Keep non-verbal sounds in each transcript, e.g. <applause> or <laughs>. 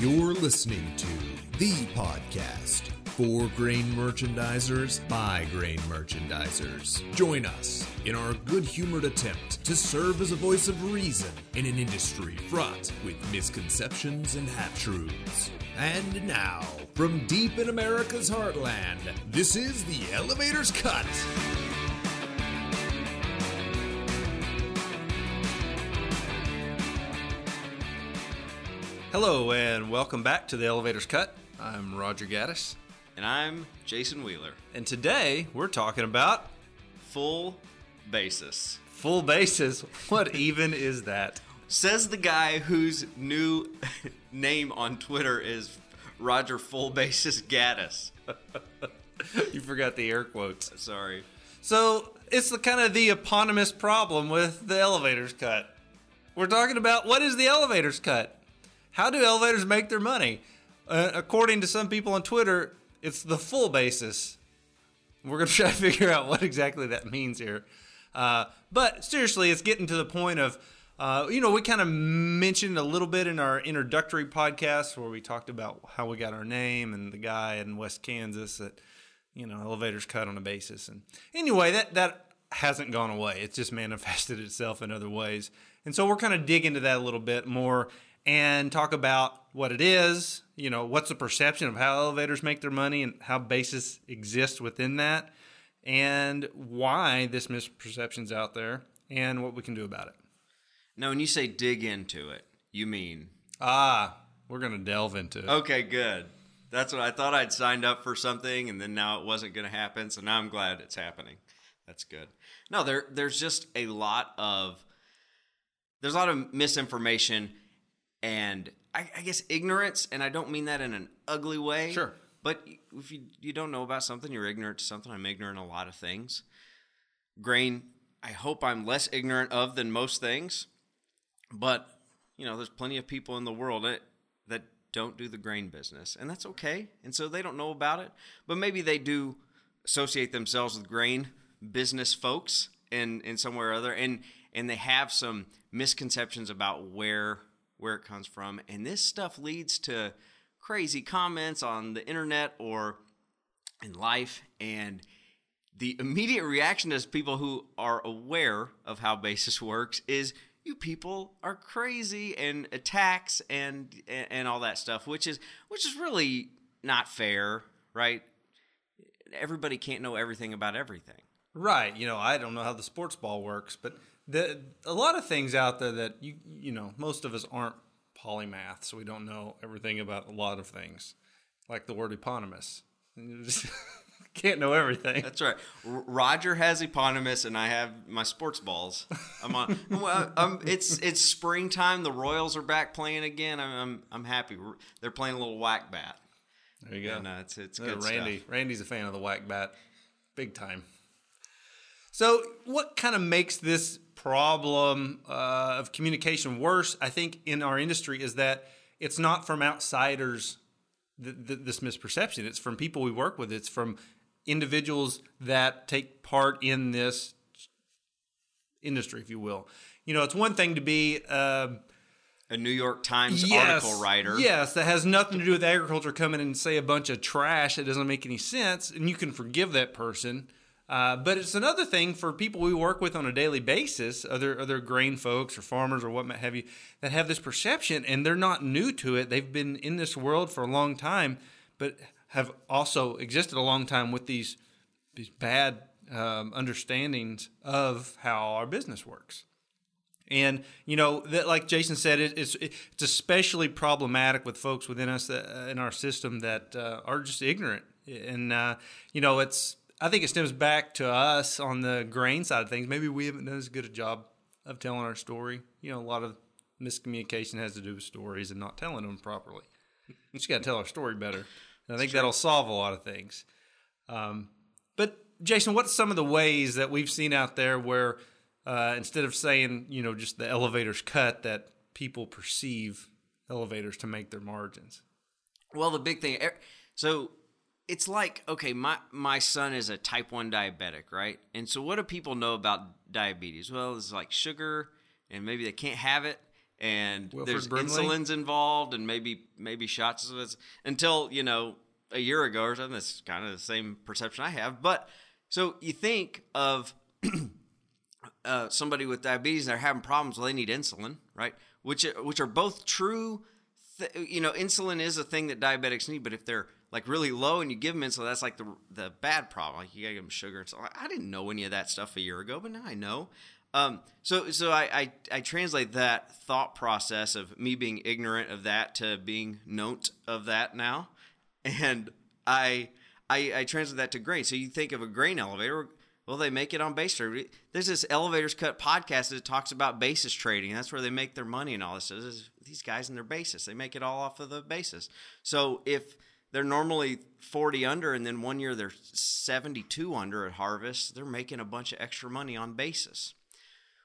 You're listening to the podcast for grain merchandisers by grain merchandisers. Join us in our good humored attempt to serve as a voice of reason in an industry fraught with misconceptions and half truths. And now, from deep in America's heartland, this is the Elevator's Cut. Hello and welcome back to the Elevator's Cut. I'm Roger Gaddis, And I'm Jason Wheeler. and today we're talking about Full basis. full bases. What <laughs> even is that? Says the guy whose new <laughs> name on Twitter is Roger Full Basis Gaddis. <laughs> You forgot the air quotes. Sorry. So it's the kind of the eponymous problem with the Elevator's Cut. We're talking about what is the Elevator's Cut? How do elevators make their money? Uh, according to some people on Twitter, it's the full basis. We're going <laughs> to try to figure out what exactly that means here. Uh, but seriously, it's getting to the point of, uh, you know, we kind of mentioned a little bit in our introductory podcast where we talked about how we got our name and the guy in West Kansas that, you know, elevators cut on a basis. And anyway, that, that hasn't gone away. It's just manifested itself in other ways. And so we're kind of dig into that a little bit more and talk about what it is, you know, what's the perception of how elevators make their money and how basis exists within that, and why this misperception's out there and what we can do about it. Now, when you say dig into it, you mean. Ah, we're going to delve into it. Okay, good. That's what I thought I'd signed up for something and then now it wasn't going to happen. So now I'm glad it's happening. That's good. No, there there's just a lot of there's a lot of misinformation and I, I guess ignorance, and I don't mean that in an ugly way. Sure. But if you you don't know about something, you're ignorant to something. I'm ignorant a lot of things. Grain, I hope I'm less ignorant of than most things, but you know, there's plenty of people in the world that that don't do the grain business, and that's okay. And so they don't know about it, but maybe they do associate themselves with grain business folks in in somewhere or other, and and they have some misconceptions about where where it comes from, and this stuff leads to crazy comments on the internet or in life, and the immediate reaction as people who are aware of how basis works is you people are crazy and attacks and, and and all that stuff which is which is really not fair right? Everybody can't know everything about everything. Right. You know, I don't know how the sports ball works, but the a lot of things out there that you you know most of us aren't polymaths, so we don't know everything about a lot of things, like the word eponymous. You <laughs> just can't know everything. that's right R- roger has eponymous and i have my sports balls i'm on <laughs> well, um, it's it's springtime the royals are back playing again i'm i'm, I'm happy they're playing a little whack bat There you go. and uh, it's it's good Randy, stuff. Randy's a fan of the whack bat, big time. So, what kind of makes this problem uh, of communication worse? I think in our industry is that it's not from outsiders. Th- th- this misperception. It's from people we work with. It's from individuals that take part in this industry, if you will. You know, it's one thing to be. Uh, a new york times yes, article writer Yes, that has nothing to do with agriculture coming in and say a bunch of trash that doesn't make any sense, and you can forgive that person. Uh, but it's another thing for people we work with on a daily basis, other other grain folks or farmers or what have you, that have this perception and they're not new to it. They've been in this world for a long time, but have also existed a long time with these these bad um, understandings of how our business works. And you know that, like Jason said, it, it's it's especially problematic with folks within us that, uh, in our system that uh, are just ignorant. And uh, you know, it's I think it stems back to us on the grain side of things. Maybe we haven't done as good a job of telling our story. You know, a lot of miscommunication has to do with stories and not telling them properly. We just got to tell our story better. And I think that'll solve a lot of things. Um, but Jason, what's some of the ways that we've seen out there where uh, instead of saying you know just the elevators cut, that people perceive elevators to make their margins? Well, the big thing. So it's like okay, my my son is a type one diabetic, right? And so what do people know about diabetes? Well, it's like sugar, and maybe they can't have it, and Wilford there's Brimley? insulin's involved and maybe maybe shots of it until you know a year ago or something. That's kind of the same perception I have. But so you think of <clears throat> uh, somebody with diabetes and they're having problems, well, they need insulin, right? Which which are both true. Th- you know, insulin is a thing that diabetics need, but if they're like really low and you give them insulin, that's like the the bad problem. Like you gotta give them sugar. So I didn't know any of that stuff a year ago, but now I know. Um, so so I, I I translate that thought process of me being ignorant of that to being known of that now, and I I, I translate that to grain. So you think of a grain elevator. Well, they make it on trading. There's this Elevators Cut podcast that talks about basis trading. That's where they make their money and all this. So this is- these guys and their basis, they make it all off of the basis. So if they're normally 40 under and then one year they're 72 under at harvest, they're making a bunch of extra money on basis.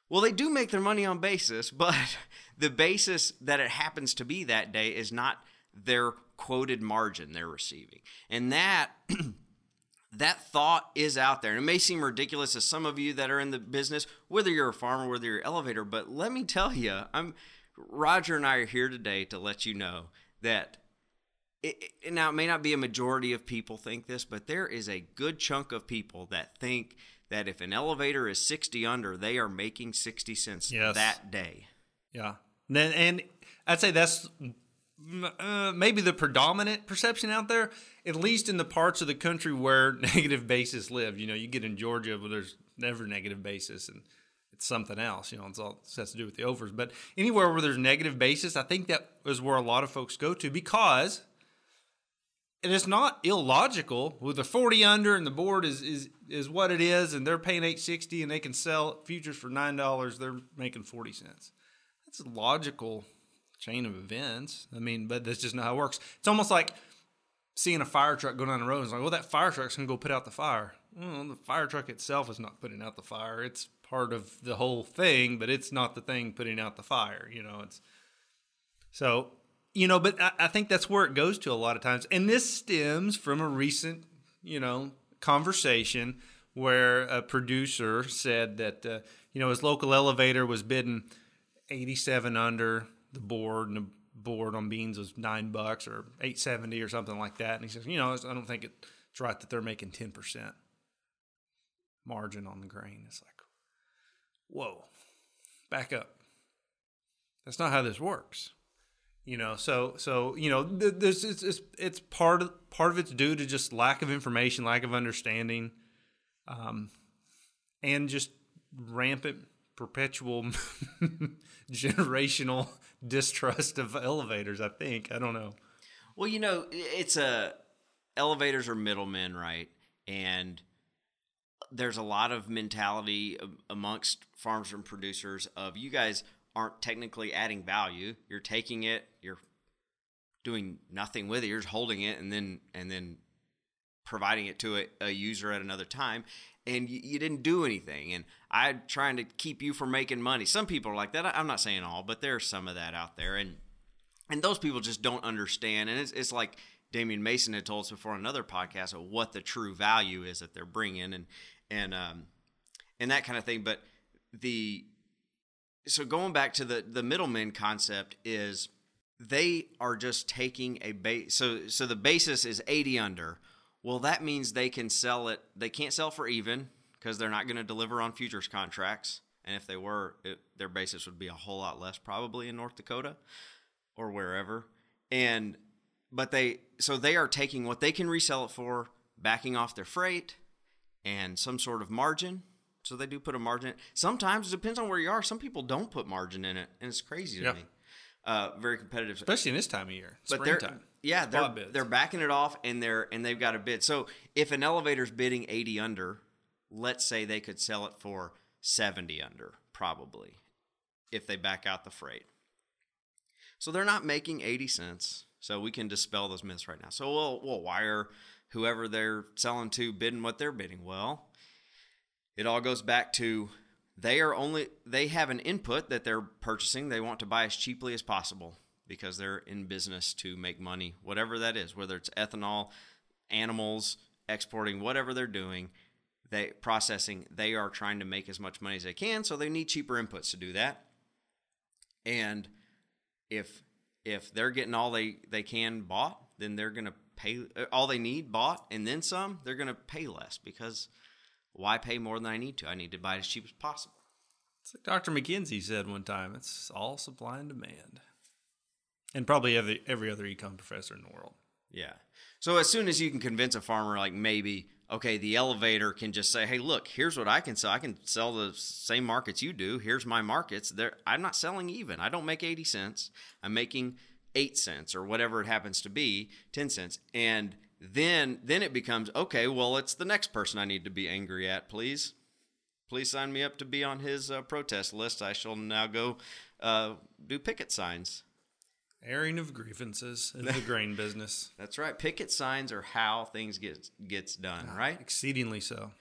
Well, they do make their money on basis, but <laughs> the basis that it happens to be that day is not their quoted margin they're receiving. And that <clears throat> that thought is out there. And it may seem ridiculous to some of you that are in the business, whether you're a farmer, whether you're an elevator, but let me tell you, I'm Roger and I are here today to let you know that it, it- now it may not be a majority of people think this, but there is a good chunk of people that think that if an elevator is 60 under, they are making 60 cents Yes. that day. Yeah. Then and I'd say that's uh, maybe the predominant perception out there, at least in the parts of the country where <laughs> negative basis live. You know, you get in Georgia where there's never negative basis and it's something else. You know, it's all it has to do with the overs. But anywhere where there's negative basis, I think that is where a lot of folks go to because and it's not illogical. With the 40 under and the board is is is what it is and they're paying 860 and they can sell futures for $9 they're making 40 cents. That's a logical chain of events. I mean but that's just not how it works. It's almost like seeing a fire truck go down the road and it's like well that fire truck's going to go put out the fire. Well the fire truck itself is not putting out the fire. It's part of the whole thing but it's not the thing putting out the fire you know it's so, you know, but I, I think that's where it goes to a lot of times. And this stems from a recent, you know, conversation where a producer said that, uh, you know, his local elevator was bidding 87 under the board and the board on beans was nine bucks or 870 or something like that. And he says, you know, I don't think it's right that they're making 10% margin on the grain. It's like, whoa, back up. That's not how this works you know so so you know th- this it's, it's it's part of part of it's due to just lack of information lack of understanding um and just rampant perpetual <laughs> generational distrust of elevators i think i don't know Well, you know, it's a elevators are middlemen, right? And there's a lot of mentality amongst farmers and producers of you guys aren't technically adding value. You're taking it, you're doing nothing with it. You're just holding it and then and then providing it to a, a user at another time and you, you didn't do anything. And i'm trying to keep you from making money. Some people are like that. I'm not saying all but there's some of that out there. And and those people just don't understand. And it's, it's like Damian Mason had told us before on another podcast of what the true value is that they're bringing and and um and that kind of thing. But the so going back to the the middleman concept is they are just taking a base so so the basis is 80 under. Well that means they can sell it they can't sell for even because they're not going to deliver on futures contracts. And if they were it, their basis would be a whole lot less probably in north dakota or wherever. And but they so they are taking what they can resell it for backing off their freight and some sort of margin so they do put a margin. Sometimes it depends on where you are. Some people don't put margin in it and it's crazy to Yeah. me. Uh, very competitive. Especially in this time of year. But they're springtime. Yeah they're, they're backing it off and they're and they've got a bid. So if an elevator's bidding 80 under let's say they could sell it for 70 under probably if they back out the freight. So they're not making 80 cents. So we can dispel those myths right now. So we'll, we'll wire whoever they're selling to bidding what they're bidding. Well it all goes back to they are only they have an input that they're purchasing they want to buy as cheaply as possible because they're in business to make money whatever that is whether it's ethanol animals exporting whatever they're doing they processing they are trying to make as much money as they can so they need cheaper inputs to do that and if if they're getting all they they can bought, then they're going to pay all they need bought and then some. They're going to pay less because why pay more than I need to? I need to buy it as cheap as possible. It's like Dr. McKinsey said one time. It's all supply and demand, and probably every every other econ professor in the world. Yeah. So as soon as you can convince a farmer, like maybe, okay, the elevator can just say, hey, look, here's what I can sell. I can sell the same markets you do. Here's my markets. There, I'm not selling even. I don't make 80 cents. I'm making eight cents or whatever it happens to be, 10 cents. And then then it becomes, okay, well, it's the next person I need to be angry at, please. Please sign me up to be on his uh, protest list. I shall now go uh, do picket signs. Airing of grievances in the grain <laughs> business. That's right. Picket signs are how things get gets done, right? Exceedingly so.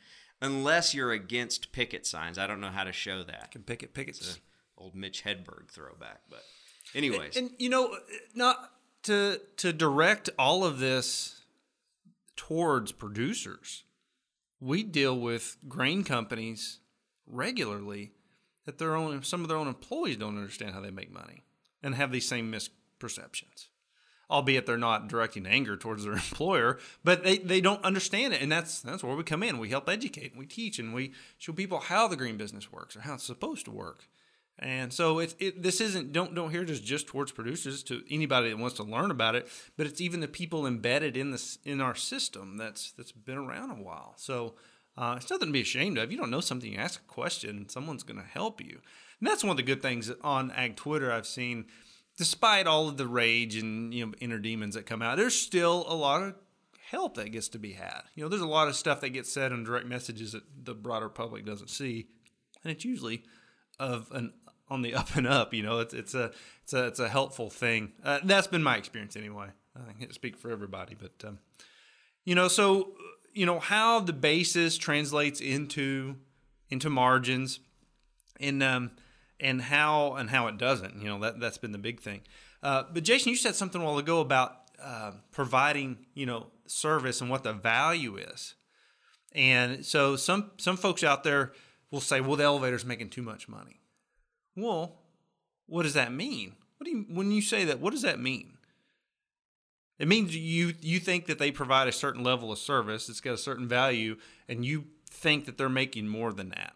Unless you're against picket signs, I don't know how to show that. Can picket pickets. Old Mitch Hedberg throwback, but anyways, And you know, not to to direct all of this towards producers. We deal with grain companies regularly that their own some of their own employees don't understand how they make money and have these same misperceptions. Albeit they're not directing anger towards their <laughs> employer, but they, they don't understand it, and that's that's where we come in. We help educate, and we teach, and we show people how the green business works or how it's supposed to work. And so it, this isn't don't don't hear this just towards producers to anybody that wants to learn about it, but it's even the people embedded in this in our system that's that's been around a while. So uh, it's nothing to be ashamed of. You don't know something, you ask a question, someone's going to help you. And that's one of the good things on Ag Twitter I've seen. Despite all of the rage and you know inner demons that come out, there's still a lot of help that gets to be had. You know, there's a lot of stuff that gets said in direct messages that the broader public doesn't see, and it's usually of an on the <laughs> up and up. You know, it's it's a it's a it's a helpful thing. Uh, that's been my experience anyway. I can't speak for everybody, but um, you know, so you know how the basis translates into into margins, and um, and how and how it doesn't. You know, that that's been the big thing. Uh, but Jason, you said something a while ago about uh, providing you know service and what the value is. And so some some folks out there will say, "Well, the elevator's making too much money." Well, what does that mean? What do you when you say that? What does that mean? It means you you think that they provide a certain level of service, it's got a certain value, and you think that they're making more than that.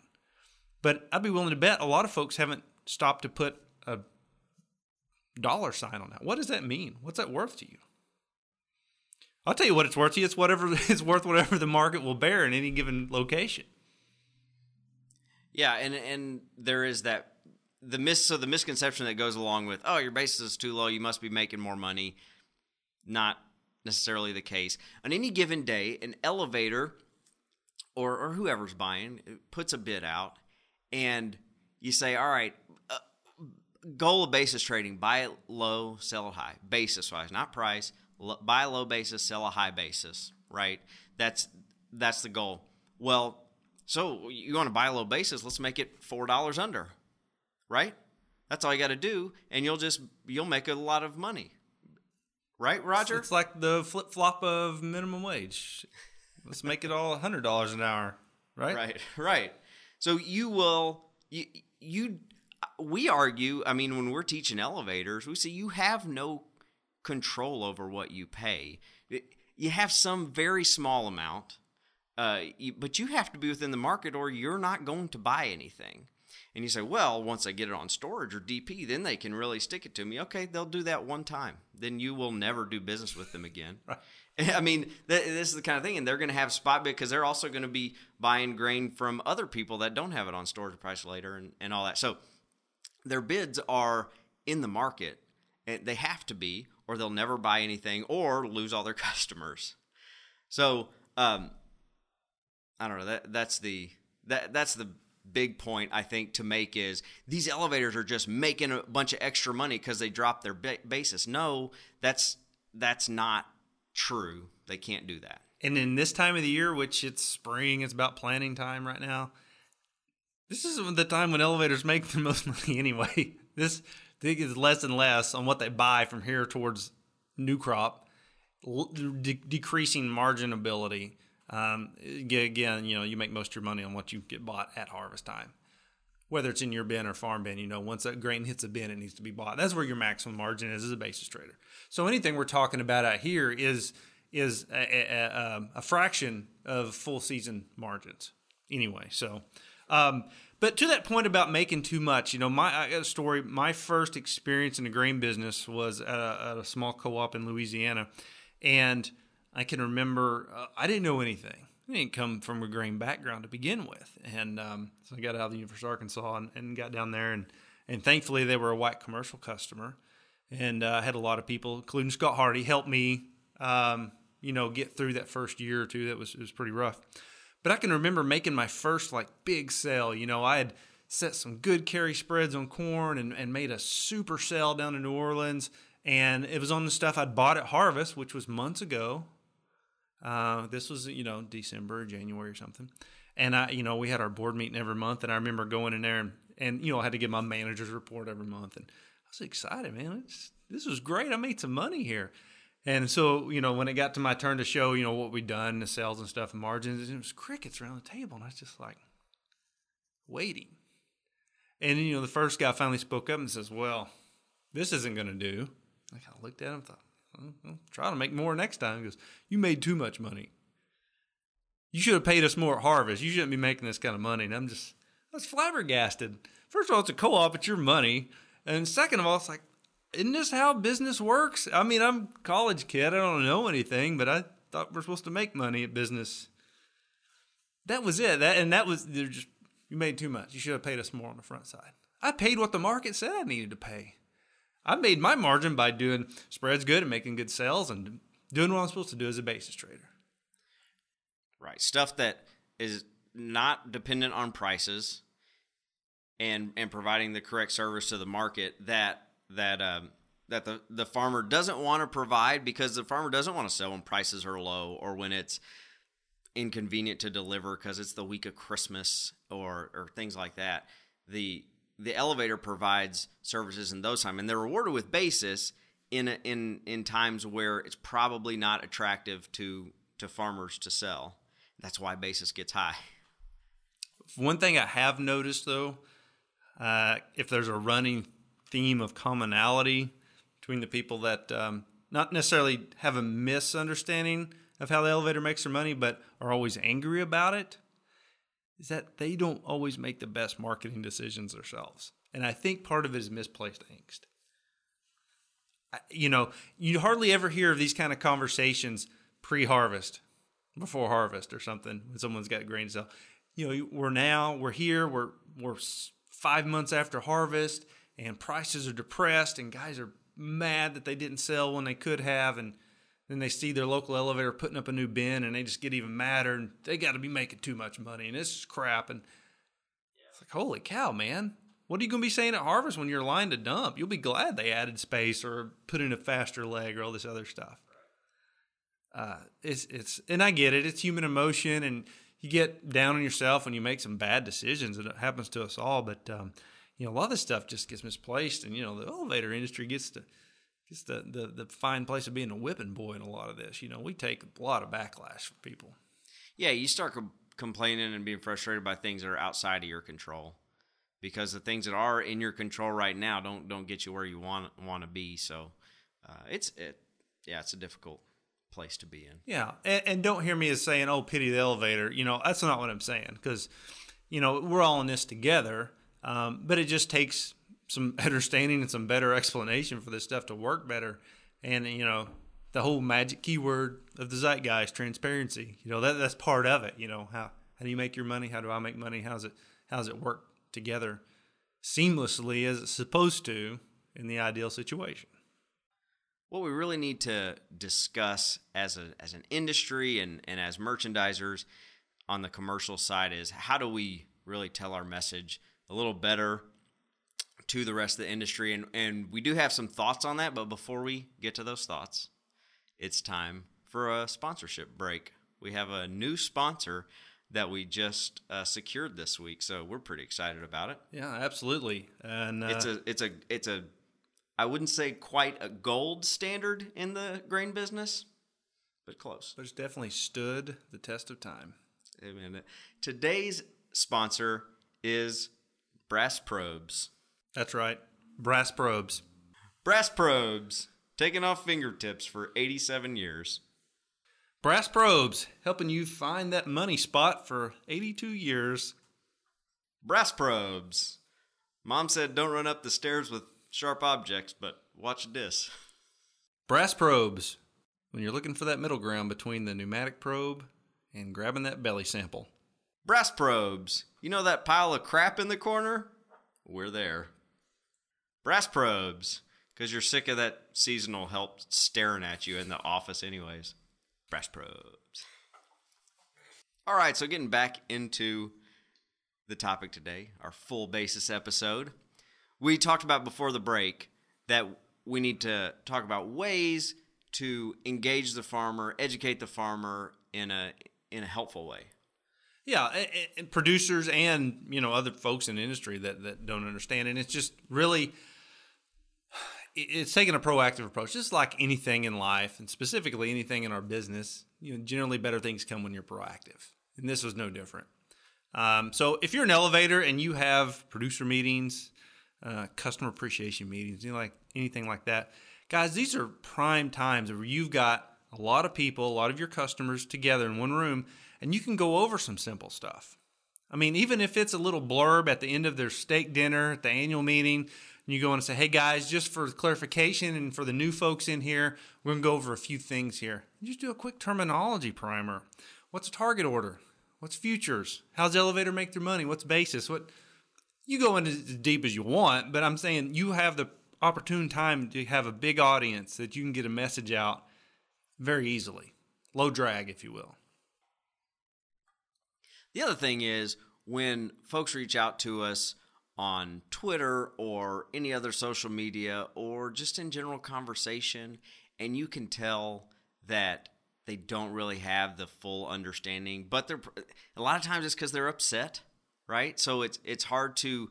But I'd be willing to bet a lot of folks haven't stopped to put a dollar sign on that. What does that mean? What's that worth to you? I'll tell you what it's worth to you. It's whatever <laughs> it's worth whatever the market will bear in any given location. yeah, and and there is that the mis so the misconception that goes along with oh your basis is too low, you must be making more money. Not necessarily the case. On any given day, an elevator or or whoever's buying puts a bid out, and you say, all right, uh, goal of basis trading: buy it low, sell it high, basis wise, not price. Lo- buy a low basis, sell a high basis. Right? That's that's the goal. Well, so you want to buy a low basis? Let's make it four dollars under. Right? That's all you got to do, and you'll just you'll make a lot of money. Right, Roger? It's like the flip flop of minimum wage. Let's make it all hundred dollars an hour, right? Right, <laughs> right. So you will you you we argue. I mean, when we're teaching elevators, we say you have no control over what you pay. You have some very small amount, uh, you, but you have to be within the market, or you're not going to buy anything. And you say, well, once I get it on storage or DP, then they can really stick it to me. Okay, they'll do that one time. Then you will never do business with them again. <laughs> Right. I mean, th- this is the kind of thing, and they're going to have spot bid because they're also going to be buying grain from other people that don't have it on storage price later and, and all that. So their bids are in the market. And they have to be, or they'll never buy anything or lose all their <laughs> customers. So um, I don't know. That that's the that that's the big point I think to make is these elevators are just making a bunch of extra money because they dropped their ba- basis. No, that's that's not true. They can't do that. And in this time of the year, which it's spring, it's about planning time right now. This is the time when elevators make the most <laughs> money anyway. This thing is less and less on what they buy from here towards new crop, de- decreasing marginability. Um, again, you know, you make most of your money on what you get bought at harvest time. whether it's in your bin or farm bin. You know, once that grain hits a bin, it needs to be bought. That's where your maximum margin is as a basis trader. So anything we're talking about out here is is a, a, um, a fraction of full season margins anyway. So, um, but to that point about making too much, you know, my I a story. My first experience in the grain business was at a, at a small co-op in Louisiana, and I can remember uh, I didn't know anything. I didn't come from a grain background to begin with, and um, so I got out of the University of Arkansas and, and, got down there, and and thankfully they were a white commercial customer, and uh, had a lot of people, including Scott Hardy, help me, um, you know, get through that first year or two. That was was pretty rough, but I can remember making my first like big sale. You know, I had set some good carry spreads on corn and, and made a super sale down in New Orleans. And it was on the stuff I'd bought at Harvest, which was months ago. Uh, this was, you know, December, January or something. And I, you know, we had our board meeting every month, and I remember going in there and, and you know, I had to give my manager's report every month, and I was excited, man. It's, this was great. I made some money here. And so, you know, when it got to my turn to show, you know, what we'd done, the sales and stuff and margins, it was crickets around the table. And I was just like waiting. And, you know, the first guy finally spoke up and says, Well, this isn't going to do. I kind of looked at him thought, I'll try to make more next time. He goes, You made too much money. You should have paid us more at harvest. You shouldn't be making this kind of money. And I'm just, I was flabbergasted. First of all, it's a co op, it's your money. And second of all, it's like, isn't this how business works? I mean, I'm a college kid. I don't know anything, but I thought we're supposed to make money at business. That was it. That and that was just you made too much. You should have paid us more on the front side. I paid what the market said I needed to pay. I made my margin by doing spreads good and making good sales and doing what I'm supposed to do as a basis trader. Right. Stuff that is not dependent on prices and and providing the correct service to the market that that um, that the the farmer doesn't want to provide because the farmer doesn't want to sell when prices are low or when it's inconvenient to deliver because it's the week of Christmas or or things like that. The the elevator provides services in those times, and they're rewarded with basis in in in times where it's probably not attractive to to farmers to sell. That's why basis gets high. One thing I have noticed though, uh, if there's a running theme of commonality between the people that um, not necessarily have a misunderstanding of how the elevator makes their money, but are always angry about it is that they don't always make the best marketing decisions themselves. And I think part of it is misplaced angst. You know, you hardly ever hear of these kind of conversations pre harvest, before harvest or something, when someone's got grain to sell. You know, we're now, we're here, we're, we're five months after harvest, and prices are depressed, and guys are mad that they didn't sell when they could have. And then they see their local elevator putting up a new bin and they just get even madder and they got to be making too much money and this is crap and it's like holy cow man. What are you going to be saying at harvest when you're lined to dump? You'll be glad they added space or put in a faster leg or all this other stuff. Uh, it's it's and i get it. It's human emotion and you get down on yourself when you make some bad decisions and it happens to us all but um, you know a lot of this stuff just gets misplaced and you know the elevator industry gets to it's the, the the fine place of being a whipping boy in a lot of this. You know, we take a lot of backlash from people. Yeah, you start com- complaining and being frustrated by things that are outside of your control, because the things that are in your control right now don't don't get you where you want want to be. So, uh, it's it yeah, it's a difficult place to be in. Yeah, and, and don't hear me as saying, "Oh, pity the elevator." You know, that's not what I'm saying because you know we're all in this together. Um, but it just takes some <laughs> understanding and some better explanation for this stuff to work better. And you know, the whole magic keyword of the zeitgeist, transparency. You know, that that's part of it. You know, how how do you make your money? How do I make money? How's it how's it work together seamlessly as it's supposed to in the ideal situation? What we really need to discuss as a as an industry and, and as merchandisers on the commercial side is how do we really tell our message a little better to the rest of the industry. And, and we do have some thoughts on that. But before we get to those thoughts, it's time for a sponsorship break. We have a new sponsor that we just uh, secured this week, so we're pretty excited about it. Yeah, absolutely. And uh, it's a it's a it's a I wouldn't say quite a gold standard in the grain business, but close. But it's definitely stood the test of time. Amen. Today's sponsor is brass probes. That's right. Brass probes. Brass probes. taking off fingertips for 87 years. Brass probes helping you find that money spot for 82 years. Brass probes. Mom said don't run up the stairs with sharp objects, but watch this. Brass probes. When you're looking for that middle ground between the pneumatic probe and grabbing that belly sample. Brass probes. You know that pile of crap in the corner? We're there. Brass probes. Because you're sick of that seasonal help staring at you in the office, anyways. Brass probes. All right, so getting back into the topic today, our full basis episode. We talked about before the break that we need to talk about ways to engage the farmer, educate the farmer in a in a helpful way. Yeah, and, producers and you know other folks in the industry that that don't understand, and it's just really it's taking a proactive approach, just like anything in life, and specifically anything in our business. You know, generally better things come when you're proactive, and this was no different. Um, so if you're an elevator and you have producer meetings, uh, customer appreciation meetings, you know, like anything like that, guys, these are prime times where you've got a lot of people, a lot of your customers together in one room, and you can go over some simple stuff. I mean, even if it's a little blurb at the end of their steak dinner at the annual meeting, and you go in and say, hey guys, just for clarification and for the new folks in here, we're going to go over a few things here. Just do a quick terminology primer. What's a target order? What's futures? How's elevator make their money? What's basis? What you go in as deep as you want, but I'm saying you have the opportune time to have a big audience that you can get a message out very easily. Low drag, if you will. The other thing is when folks reach out to us on Twitter or any other social media or just in general conversation, and you can tell that they don't really have the full understanding. But they're a lot of times it's because they're upset, right? So it's it's hard to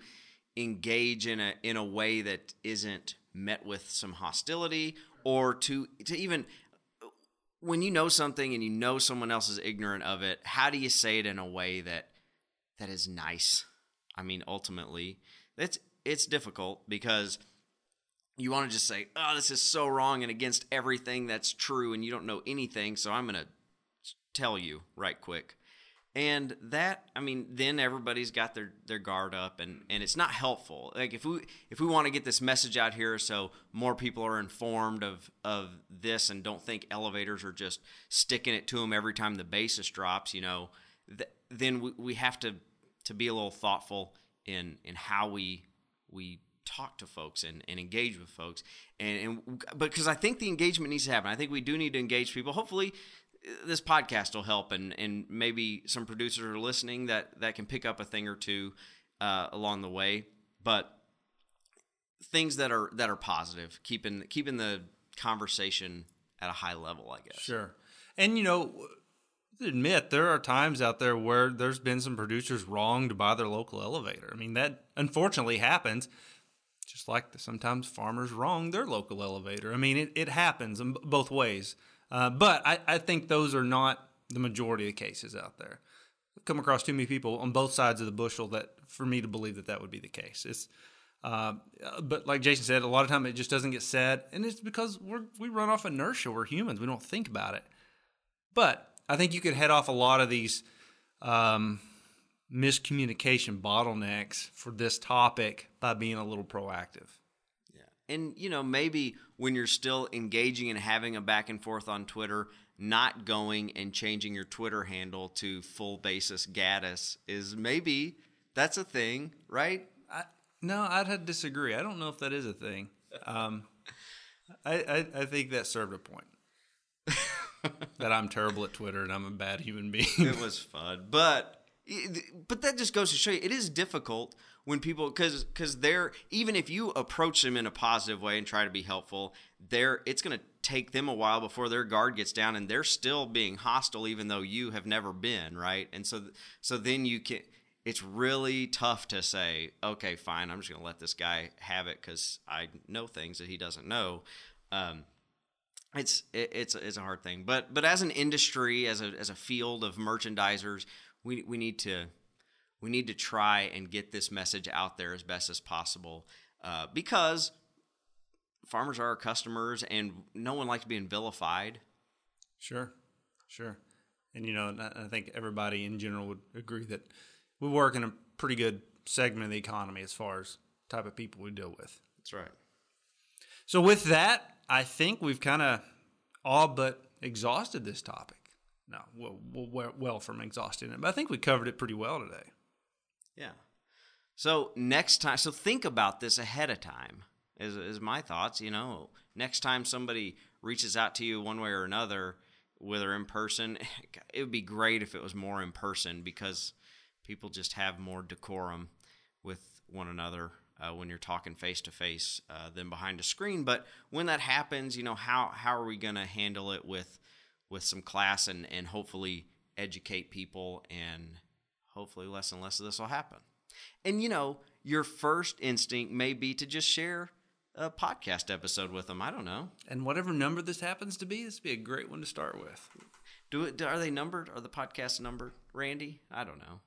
engage in a in a way that isn't met with some hostility or to to even when you know something and you know someone else is ignorant of it how do you say it in a way that that is nice i mean ultimately it's it's difficult because you want to just say, oh, this is so wrong and against everything that's true, and you don't know anything, so I'm to tell you right quick. And that, I mean, then everybody's got their, their guard up, and, and it's not helpful. Like if we if we want to get this message out here, so more people are informed of of this and don't think elevators are just sticking it to them every time the basis drops, you know, th- then we, we have to to be a little thoughtful in in how we we talk to folks and, and engage with folks and, and because I think the engagement needs to happen. I think we do need to engage people. Hopefully this podcast will help and, and maybe some producers are listening that, that can pick up a thing or two uh, along the way. But things that are that are positive, keeping keeping the conversation at a high level, I guess. Sure. And you know, admit there are times out there where there's been some producers wronged by their local elevator. I mean, that unfortunately happens just like sometimes farmers wrong their local elevator. I mean, it, it happens in both ways. Uh, but I, I think those are not the majority of cases out there. I've come across too many people on both sides of the bushel that for me to believe that that would be the case. It's, uh, but like Jason said, a lot of time it just doesn't get said, and it's because we're we run off inertia. We're humans; we don't think about it. But I think you could head off a lot of these um, miscommunication bottlenecks for this topic by being a little proactive. Yeah. And, you know, maybe when you're still engaging and having a back and forth on Twitter, not going and changing your Twitter handle to full basis Gaddis is maybe that's a thing, right? I, no, I'd disagree. I don't know if that is a thing. Um, I, I, I think that served a point. <laughs> that I'm terrible at Twitter and I'm a bad human being. it was fun, but but that just goes to show you it is difficult when people because because they're even if you approach them in a positive way and try to be helpful they're it's going to take them a while before their guard gets down and they're still being hostile even though you have never been right? And so so then you can it's really tough to say okay fine i'm just going to let this guy have it because i know things that he doesn't know. Um, it's it, it's it's a hard thing but but as an industry as a as a field of merchandisers we we need to we need to try and get this message out there as best as possible uh, because farmers are our customers and no one likes being vilified. Sure, sure. And you know, I think everybody in general would agree that we work in a pretty good segment of the economy as far as type of people we deal with. That's right. So with that, I think we've kind of all but exhausted this topic. No, well, well, from exhausting it, but I think we covered it pretty well today. Yeah. So next time, so think about this ahead of time. Is is my thoughts? You know, next time somebody reaches out to you one way or another, whether in person, <laughs> it would be great if it was more in person because people just have more decorum with one another uh, when you're talking face to face than behind a screen. But when that happens, you know how how are we going to handle it with with some class and and hopefully educate people and hopefully less and less of this will happen. And you know, your first instinct may be to just share a podcast episode with them. I don't know. And whatever number this happens to be, this would be a great one to start with. Do it? Are they numbered? Are the podcasts numbered, Randy? I don't know.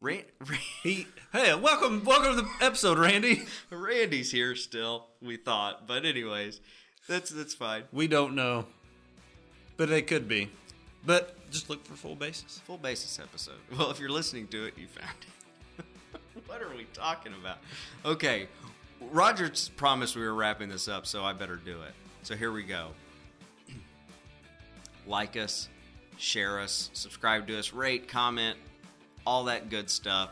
Rand, <laughs> he, hey, welcome, welcome to the episode, Randy. <laughs> Randy's here still. We thought, but anyways, that's that's fine. We don't know, but it could be. But just look for full basis. Full basis episode. <laughs> Well, if you're listening to it, you found it. what are we talking about? Okay, Roger promised we were wrapping this up, so I better do it. So here we go. <clears throat> like us, share us, subscribe to us, rate, comment, all that good stuff.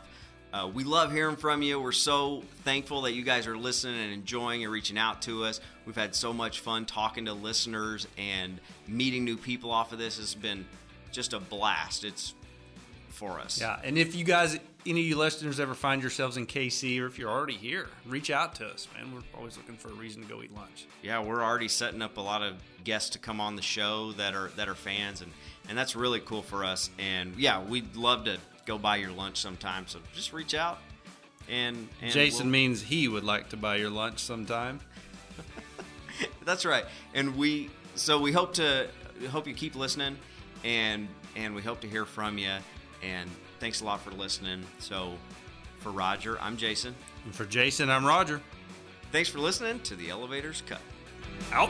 Uh, we love hearing from you. We're so thankful that you guys are listening and enjoying and reaching out to us. We've had so much fun talking to listeners and meeting new people off of this. It's been just a blast. It's for us. Yeah, and if you guys, any of you listeners, ever find yourselves in KC, or if you're already here, reach out to us, man. We're always looking for a reason to go eat lunch. Yeah, we're already setting up a lot of guests to come on the show that are that are fans, and and that's really cool for us. And yeah, we'd love to go buy your lunch sometime. So just reach out. And, and Jason we'll... means he would like to buy your lunch sometime. <laughs> That's right. And we so we hope to hope you keep listening and and we hope to hear from you and thanks a lot for listening. So for Roger, I'm Jason. And for Jason, I'm Roger. Thanks for listening to the Elevators Cut. Out.